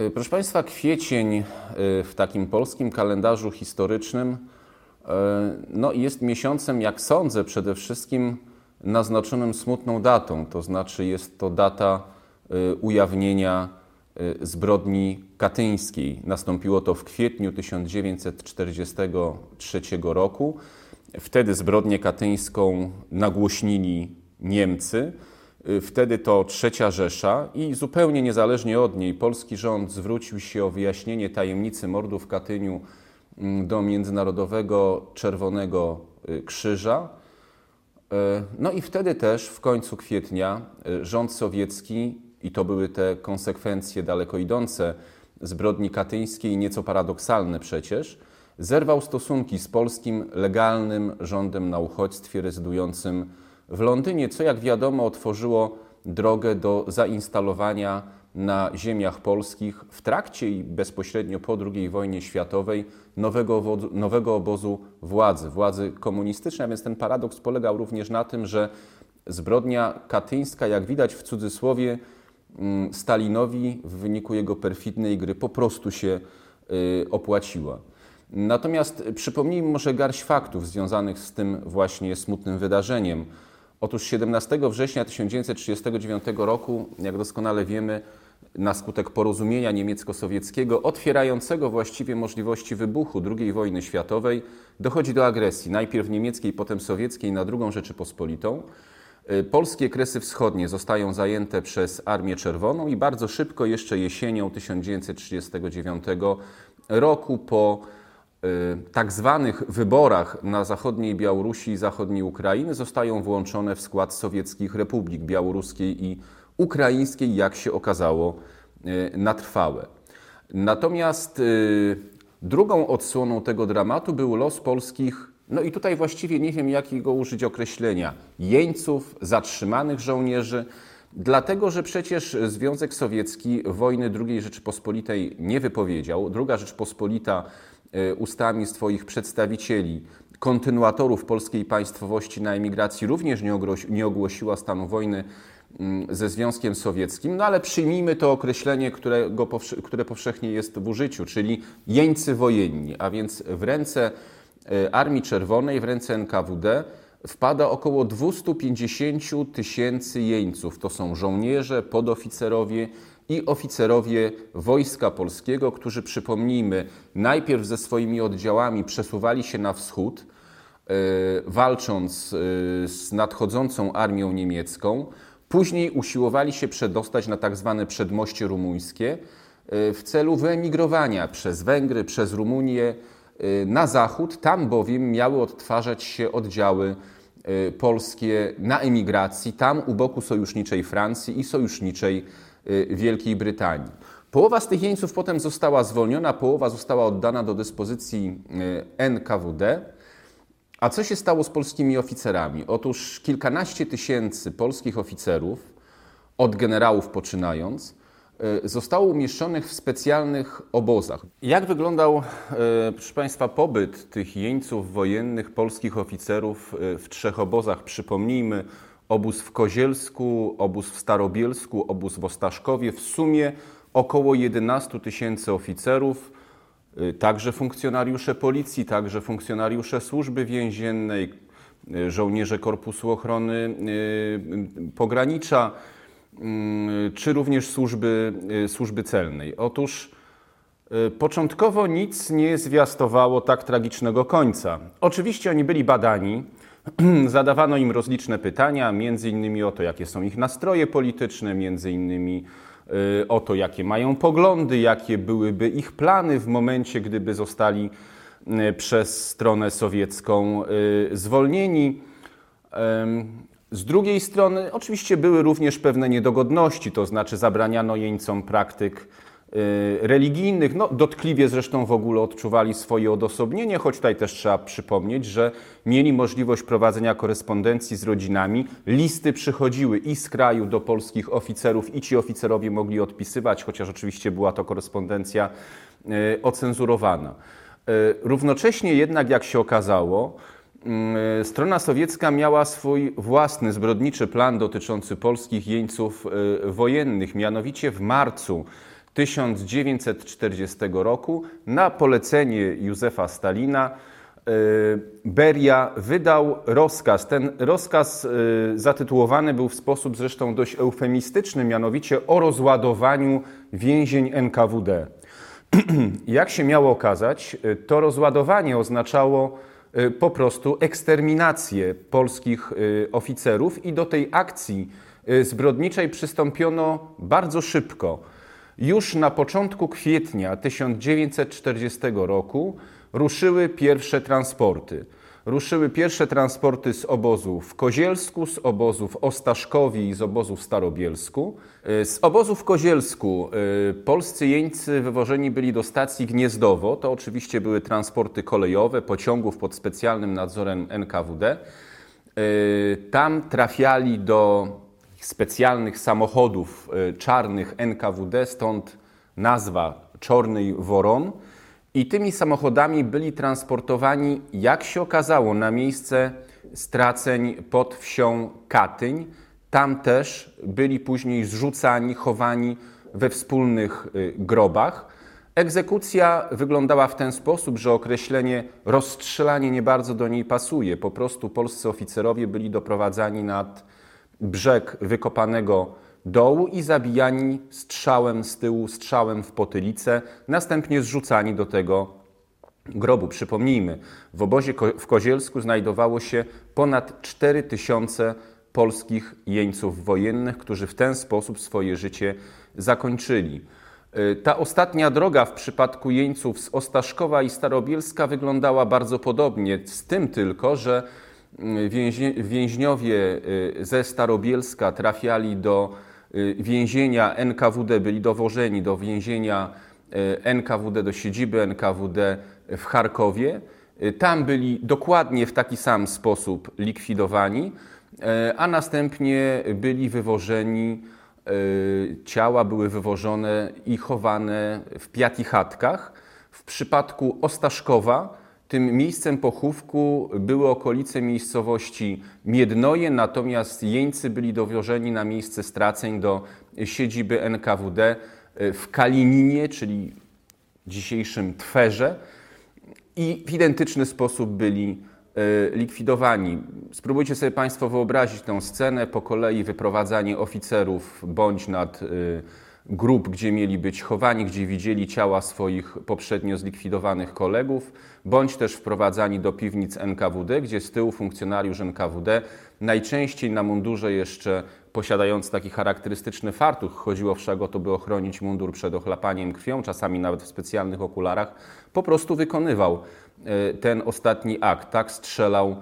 E, proszę Państwa, kwiecień e, w takim polskim kalendarzu historycznym e, no, jest miesiącem, jak sądzę, przede wszystkim naznaczonym smutną datą. To znaczy, jest to data ujawnienia zbrodni katyńskiej. Nastąpiło to w kwietniu 1943 roku. Wtedy zbrodnię katyńską nagłośnili Niemcy. Y, wtedy to Trzecia Rzesza i zupełnie niezależnie od niej polski rząd zwrócił się o wyjaśnienie tajemnicy mordu w Katyniu mm, do Międzynarodowego Czerwonego y, Krzyża. Y, no i wtedy też w końcu kwietnia rząd sowiecki, i to były te konsekwencje daleko idące zbrodni katyńskiej, nieco paradoksalne przecież, zerwał stosunki z polskim legalnym rządem na uchodźstwie rezydującym w Londynie, co jak wiadomo otworzyło drogę do zainstalowania na ziemiach polskich w trakcie i bezpośrednio po II wojnie światowej nowego, nowego obozu władzy, władzy komunistycznej. A więc ten paradoks polegał również na tym, że zbrodnia katyńska, jak widać w cudzysłowie, mm, Stalinowi w wyniku jego perfidnej gry po prostu się y, opłaciła. Natomiast przypomnijmy może garść faktów związanych z tym właśnie smutnym wydarzeniem. Otóż 17 września 1939 roku, jak doskonale wiemy, na skutek porozumienia niemiecko-sowieckiego, otwierającego właściwie możliwości wybuchu II wojny światowej, dochodzi do agresji, najpierw niemieckiej, potem sowieckiej na II Rzeczypospolitą. Y, polskie kresy wschodnie zostają zajęte przez Armię Czerwoną i bardzo szybko, jeszcze jesienią 1939 roku, po tak zwanych wyborach na zachodniej Białorusi i zachodniej Ukrainy zostają włączone w skład sowieckich republik białoruskiej i ukraińskiej, jak się okazało, y, na trwałe. Natomiast y, drugą odsłoną tego dramatu był los polskich, no i tutaj właściwie nie wiem, jakiego użyć określenia, jeńców, zatrzymanych żołnierzy, Dlatego, że przecież Związek Sowiecki wojny II Rzeczypospolitej nie wypowiedział. Druga Rzeczpospolita ustami swoich przedstawicieli, kontynuatorów polskiej państwowości na emigracji również nie ogłosiła stanu wojny mm, ze Związkiem Sowieckim, no ale przyjmijmy to określenie, którego, które powszechnie jest w użyciu, czyli jeńcy wojenni, a więc w ręce e, Armii Czerwonej, w ręce NKWD wpada około 250 tysięcy jeńców. To są żołnierze, podoficerowie i oficerowie Wojska Polskiego, którzy, przypomnijmy, najpierw ze swoimi oddziałami przesuwali się na wschód, e, walcząc e, z nadchodzącą armią niemiecką, później usiłowali się przedostać na tak zwane przedmoście rumuńskie e, w celu wyemigrowania przez Węgry, przez Rumunię na zachód. Tam bowiem miały odtwarzać się oddziały polskie na emigracji, tam u boku sojuszniczej Francji i sojuszniczej Wielkiej Brytanii. Połowa z tych jeńców potem została zwolniona, połowa została oddana do dyspozycji y, NKWD. A co się stało z polskimi oficerami? Otóż kilkanaście tysięcy polskich oficerów, od generałów poczynając, y, zostało umieszczonych w specjalnych obozach. Jak wyglądał, proszę Państwa, pobyt tych jeńców wojennych, polskich oficerów w trzech obozach? Przypomnijmy, obóz w Kozielsku, obóz w Starobielsku, obóz w Ostaszkowie. W sumie około 11 tysięcy oficerów, y, także funkcjonariusze policji, także funkcjonariusze służby więziennej, y, żołnierze Korpusu Ochrony y, Pogranicza, czy również służby, służby celnej. Otóż początkowo nic nie zwiastowało tak tragicznego końca. Oczywiście oni byli badani, Zadawano im rozliczne pytania, między innymi o to, jakie są ich nastroje polityczne, między innymi y, o to, jakie mają poglądy, jakie byłyby ich plany w momencie, gdyby zostali y, przez stronę sowiecką y, zwolnieni. Z drugiej strony, oczywiście były również pewne niedogodności, to znaczy zabraniano jeńcom praktyk religijnych. No, dotkliwie zresztą w ogóle odczuwali swoje odosobnienie, choć tutaj też trzeba przypomnieć, że mieli możliwość prowadzenia korespondencji z rodzinami. Listy przychodziły i z kraju do polskich oficerów, i ci oficerowie mogli odpisywać, chociaż oczywiście była to korespondencja y, ocenzurowana. Y, równocześnie jednak, jak się okazało, Strona sowiecka miała swój własny zbrodniczy plan dotyczący polskich jeńców wojennych. Mianowicie w marcu 1940 roku na polecenie Józefa Stalina e, Beria wydał rozkaz. Ten rozkaz e, zatytułowany był w sposób zresztą dość eufemistyczny, mianowicie o rozładowaniu więzień NKWD. Jak się miało okazać, e, to rozładowanie oznaczało po prostu eksterminację polskich oficerów i do tej akcji zbrodniczej przystąpiono bardzo szybko. Już na początku kwietnia 1940 roku ruszyły pierwsze transporty. Ruszyły pierwsze transporty z obozów w Kozielsku, z obozów Ostaszkowi i z obozów Starobielsku. Z obozów w Kozielsku y, polscy jeńcy wywożeni byli do stacji Gniezdowo. To oczywiście były transporty kolejowe, pociągów pod specjalnym nadzorem NKWD. Y, tam trafiali do specjalnych samochodów e, czarnych NKWD, stąd nazwa Czornej Woron. I tymi samochodami byli transportowani, jak się okazało, na miejsce straceń pod wsią Katyń. Tam też byli później zrzucani, chowani we wspólnych e, grobach. Egzekucja wyglądała w ten sposób, że określenie rozstrzelanie nie bardzo do niej pasuje. Po prostu polscy oficerowie byli doprowadzani nad brzeg wykopanego dołu i zabijani strzałem z tyłu, strzałem w potylicę, następnie zrzucani do tego grobu. Przypomnijmy, w obozie w Kozielsku znajdowało się ponad 4 tysiące polskich jeńców wojennych, którzy w ten sposób swoje życie zakończyli. Y, ta ostatnia droga w przypadku jeńców z Ostaszkowa i Starobielska wyglądała bardzo podobnie, z tym tylko, że więźniowie y, ze Starobielska trafiali do y, więzienia NKWD, byli dowożeni do więzienia y, NKWD, do siedziby NKWD w Charkowie. Tam byli dokładnie w taki sam sposób likwidowani, a następnie byli wywożeni, ciała były wywożone i chowane w piatichatkach. W przypadku Ostaszkowa tym miejscem pochówku były okolice miejscowości Miednoje, natomiast jeńcy byli dowożeni na miejsce straceń do siedziby NKWD w Kalininie, czyli dzisiejszym Twerze i w identyczny sposób byli e, likwidowani. Spróbujcie sobie Państwo wyobrazić tę scenę, po kolei wyprowadzanie oficerów bądź nad e, grup, gdzie mieli być chowani, gdzie widzieli ciała swoich poprzednio zlikwidowanych kolegów, bądź też wprowadzani do piwnic NKWD, gdzie z tyłu funkcjonariusz NKWD, najczęściej na mundurze jeszcze posiadający taki charakterystyczny fartuch, chodziło wszak o to, by ochronić mundur przed ochlapaniem krwią, czasami nawet w specjalnych okularach, po prostu wykonywał e, ten ostatni akt, tak strzelał e,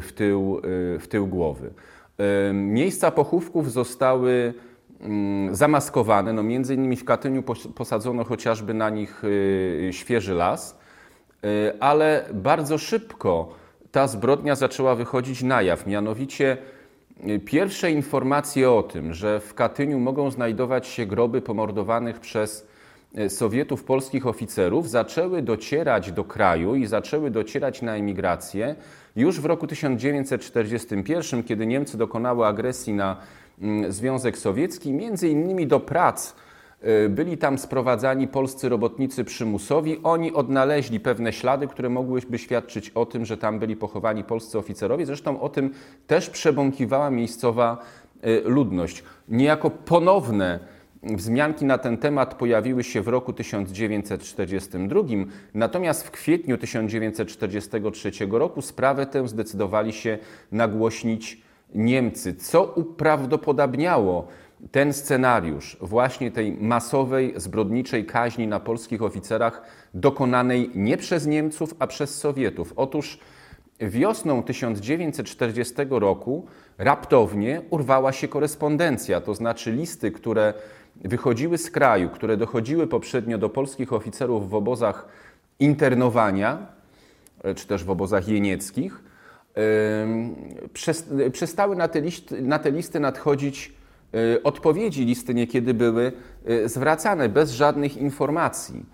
w tył, e, w tył głowy. Miejsca pochówków zostały zamaskowane. No między innymi w Katyniu posadzono chociażby na nich y, świeży las, y, ale bardzo szybko ta zbrodnia zaczęła wychodzić na jaw. Mianowicie y, pierwsze informacje o tym, że w Katyniu mogą znajdować się groby pomordowanych przez Sowietów polskich oficerów, zaczęły docierać do kraju i zaczęły docierać na emigrację już w roku 1941, kiedy Niemcy dokonały agresji na Mm, Związek Sowiecki. Między innymi do prac y, byli tam sprowadzani polscy robotnicy przymusowi. Oni odnaleźli pewne ślady, które mogłyby świadczyć o tym, że tam byli pochowani polscy oficerowie. Zresztą o tym też przebąkiwała miejscowa y, ludność. Niejako ponowne wzmianki na ten temat pojawiły się w roku 1942, natomiast w kwietniu 1943 roku sprawę tę zdecydowali się nagłośnić Niemcy, co uprawdopodobniało ten scenariusz właśnie tej masowej, zbrodniczej kaźni na polskich oficerach, dokonanej nie przez Niemców, a przez Sowietów. Otóż wiosną 1940 roku raptownie urwała się korespondencja, to znaczy listy, które wychodziły z kraju, które dochodziły poprzednio do polskich oficerów w obozach internowania, czy też w obozach jenieckich, przestały na te, listy, na te listy nadchodzić y, odpowiedzi. Listy niekiedy były y, zwracane bez żadnych informacji.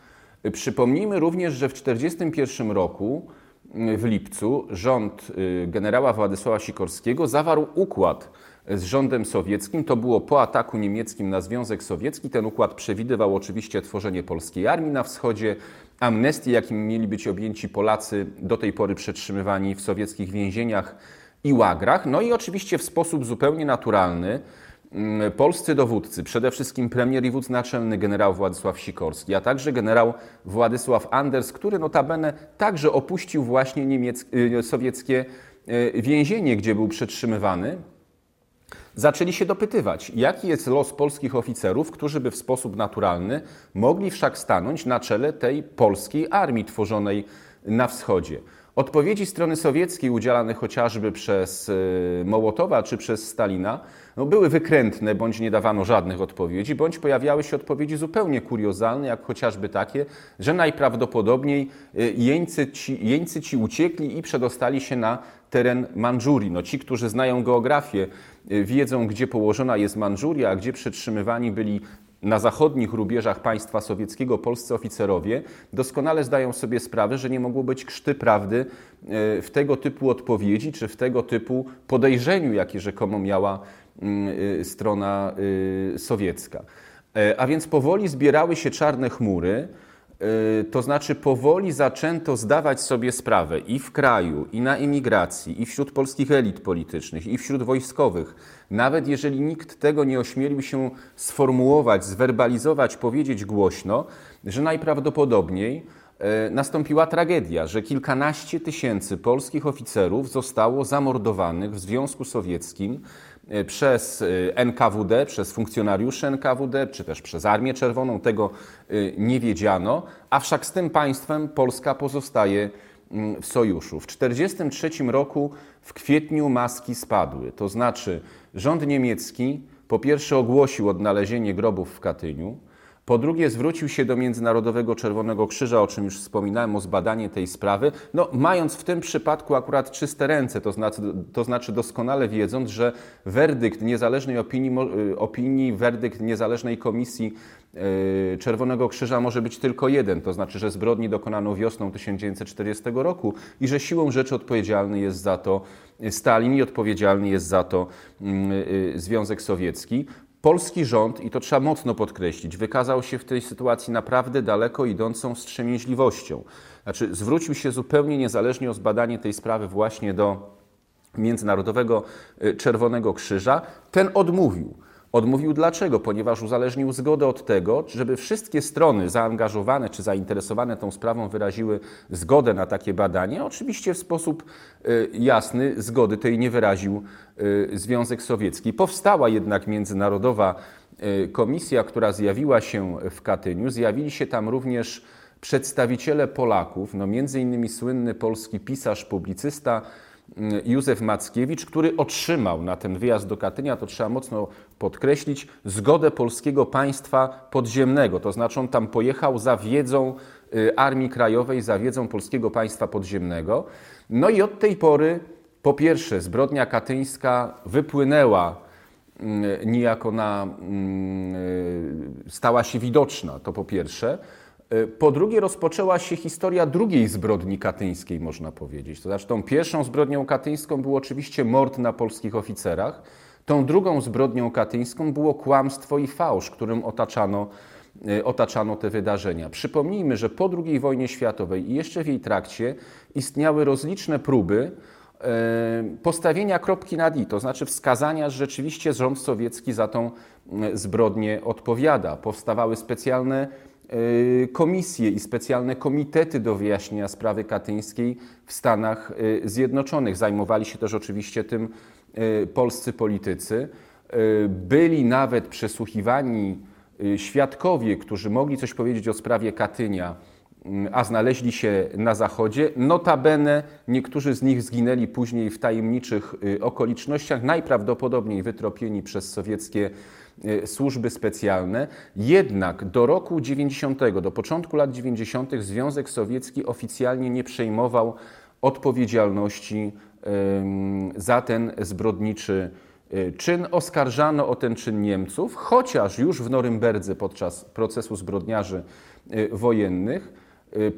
Przypomnijmy również, że w 1941 roku y, w lipcu rząd generała Władysława Sikorskiego zawarł układ z rządem sowieckim. To było po ataku niemieckim na Związek Sowiecki. Ten układ przewidywał oczywiście tworzenie polskiej armii na wschodzie, amnestii, jakim mieli być objęci Polacy do tej pory przetrzymywani w sowieckich więzieniach i łagrach. No i oczywiście w sposób zupełnie naturalny mm, polscy dowódcy, przede wszystkim premier i wódz naczelny generał Władysław Sikorski, a także generał Władysław Anders, który notabene także opuścił właśnie niemieckie, y, sowieckie y, więzienie, gdzie był przetrzymywany, zaczęli się dopytywać, jaki jest los polskich oficerów, którzy by w sposób naturalny mogli wszak stanąć na czele tej polskiej armii tworzonej na wschodzie. Odpowiedzi strony sowieckiej udzielane chociażby przez y, Mołotowa czy przez Stalina no, były wykrętne, bądź nie dawano żadnych odpowiedzi, bądź pojawiały się odpowiedzi zupełnie kuriozalne, jak chociażby takie, że najprawdopodobniej y, jeńcy ci, jeńcy ci uciekli i przedostali się na teren Mandżurii. No, ci, którzy znają geografię, y, wiedzą, gdzie położona jest Mandżuria, a gdzie przetrzymywani byli na zachodnich rubieżach państwa sowieckiego polscy oficerowie doskonale zdają sobie sprawę, że nie mogło być krzty prawdy e, w tego typu odpowiedzi czy w tego typu podejrzeniu, jakie rzekomo miała mm, e, strona e, sowiecka. A więc powoli zbierały się czarne chmury, Y, to znaczy powoli zaczęto zdawać sobie sprawę i w kraju, i na emigracji, i wśród polskich elit politycznych, i wśród wojskowych, nawet jeżeli nikt tego nie ośmielił się sformułować, zwerbalizować, powiedzieć głośno, że najprawdopodobniej y, nastąpiła tragedia, że kilkanaście tysięcy polskich oficerów zostało zamordowanych w Związku Sowieckim przez e, NKWD, przez funkcjonariuszy NKWD, czy też przez Armię Czerwoną, tego e, nie wiedziano, a wszak z tym państwem Polska pozostaje mm, w sojuszu. W 1943 roku w kwietniu maski spadły, to znaczy rząd niemiecki po pierwsze ogłosił odnalezienie grobów w Katyniu, po drugie, zwrócił się do Międzynarodowego Czerwonego Krzyża, o czym już wspominałem, o zbadanie tej sprawy, no, mając w tym przypadku akurat czyste ręce, to znaczy, to znaczy doskonale wiedząc, że werdykt niezależnej opinii, y, opinii werdykt niezależnej komisji y, Czerwonego Krzyża może być tylko jeden, to znaczy, że zbrodni dokonano wiosną 1940 roku i że siłą rzeczy odpowiedzialny jest za to Stalin i odpowiedzialny jest za to mm, y, Związek Sowiecki. Polski rząd, i to trzeba mocno podkreślić, wykazał się w tej sytuacji naprawdę daleko idącą wstrzemięźliwością. Znaczy, zwrócił się zupełnie niezależnie o zbadanie tej sprawy właśnie do Międzynarodowego y, Czerwonego Krzyża. Ten odmówił. Odmówił dlaczego? Ponieważ uzależnił zgodę od tego, żeby wszystkie strony zaangażowane czy zainteresowane tą sprawą wyraziły zgodę na takie badanie. Oczywiście w sposób y, jasny zgody tej nie wyraził y, Związek Sowiecki. Powstała jednak międzynarodowa y, komisja, która zjawiła się w Katyniu. Zjawili się tam również przedstawiciele Polaków, no między innymi słynny polski pisarz, publicysta, Józef Mackiewicz, który otrzymał na ten wyjazd do Katynia, to trzeba mocno podkreślić, zgodę polskiego państwa podziemnego. To znaczy on tam pojechał za wiedzą y, Armii Krajowej, za wiedzą polskiego państwa podziemnego. No i od tej pory, po pierwsze, zbrodnia katyńska wypłynęła mm, niejako na, mm, y, stała się widoczna, to po pierwsze. E, po drugie, rozpoczęła się historia drugiej zbrodni katyńskiej, można powiedzieć. To znaczy, tą pierwszą zbrodnią katyńską był oczywiście mord na polskich oficerach. Tą drugą zbrodnią katyńską było kłamstwo i fałsz, którym otaczano, e, otaczano te wydarzenia. Przypomnijmy, że po II wojnie światowej i jeszcze w jej trakcie istniały rozliczne próby e, postawienia kropki nad i, to znaczy wskazania, że rzeczywiście rząd sowiecki za tą zbrodnię odpowiada. Powstawały specjalne komisje i specjalne komitety do wyjaśnienia sprawy katyńskiej w Stanach y, Zjednoczonych. Zajmowali się też oczywiście tym y, polscy politycy. Byli nawet przesłuchiwani świadkowie, którzy mogli coś powiedzieć o sprawie Katynia, a znaleźli się na zachodzie. Notabene niektórzy z nich zginęli później w tajemniczych okolicznościach, najprawdopodobniej wytropieni przez sowieckie służby specjalne. Jednak do roku 90, do początku lat 90. Związek Sowiecki oficjalnie nie przejmował odpowiedzialności za ten zbrodniczy e, czyn. Oskarżano o ten czyn Niemców, chociaż już w Norymberdze podczas procesu zbrodniarzy e, wojennych,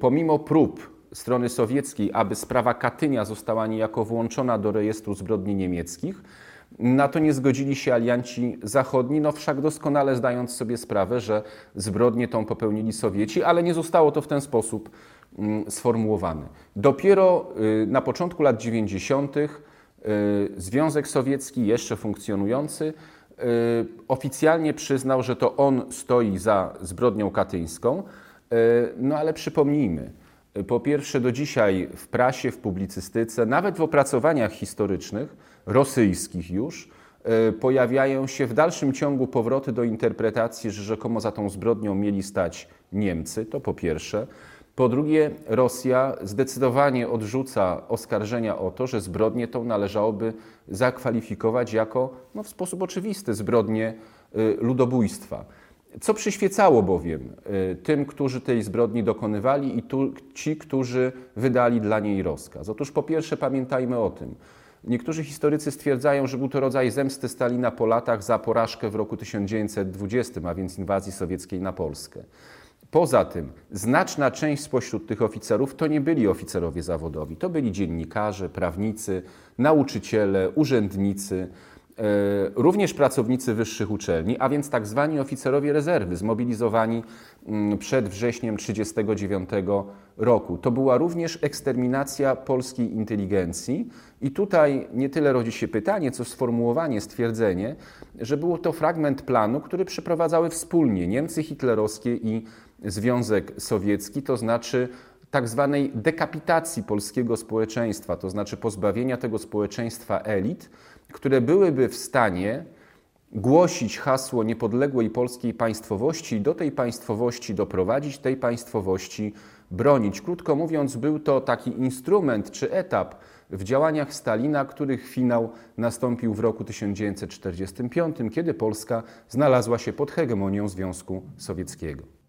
pomimo prób strony sowieckiej, aby sprawa Katynia została niejako włączona do rejestru zbrodni niemieckich, Na to nie zgodzili się alianci zachodni, no wszak doskonale zdając sobie sprawę, że zbrodnię tą popełnili Sowieci, ale nie zostało to w ten sposób mm, sformułowane. Dopiero y, na początku lat 90. y, Związek Sowiecki, jeszcze funkcjonujący, y, oficjalnie przyznał, że to on stoi za zbrodnią katyńską. No ale przypomnijmy, po pierwsze, do dzisiaj w prasie, w publicystyce, nawet w opracowaniach historycznych, rosyjskich już, e, pojawiają się w dalszym ciągu powroty do interpretacji, że rzekomo za tą zbrodnią mieli stać Niemcy, to po pierwsze. Po drugie, Rosja zdecydowanie odrzuca oskarżenia o to, że zbrodnię tą należałoby zakwalifikować jako no, w sposób oczywisty zbrodnię e, ludobójstwa. Co przyświecało bowiem y, tym, którzy tej zbrodni dokonywali i tu, ci, którzy wydali dla niej rozkaz? Otóż po pierwsze pamiętajmy o tym, Niektórzy historycy stwierdzają, że był to rodzaj zemsty Stalina po latach za porażkę w roku 1920, a więc inwazji sowieckiej na Polskę. Poza tym, znaczna część spośród tych oficerów to nie byli oficerowie zawodowi, to byli dziennikarze, prawnicy, nauczyciele, urzędnicy, również pracownicy wyższych uczelni, a więc tak zwani oficerowie rezerwy, zmobilizowani mm, przed wrześniem 1939 roku. To była również eksterminacja polskiej inteligencji i tutaj nie tyle rodzi się pytanie, co sformułowanie, stwierdzenie, że było to fragment planu, który przeprowadzały wspólnie Niemcy hitlerowskie i Związek Sowiecki, to znaczy tak zwanej dekapitacji polskiego społeczeństwa, to znaczy pozbawienia tego społeczeństwa elit, które byłyby w stanie głosić hasło niepodległej polskiej państwowości do tej państwowości doprowadzić, tej państwowości bronić. Krótko mówiąc, był to taki instrument czy etap w działaniach Stalina, których finał nastąpił w roku 1945, kiedy Polska znalazła się pod hegemonią Związku Sowieckiego.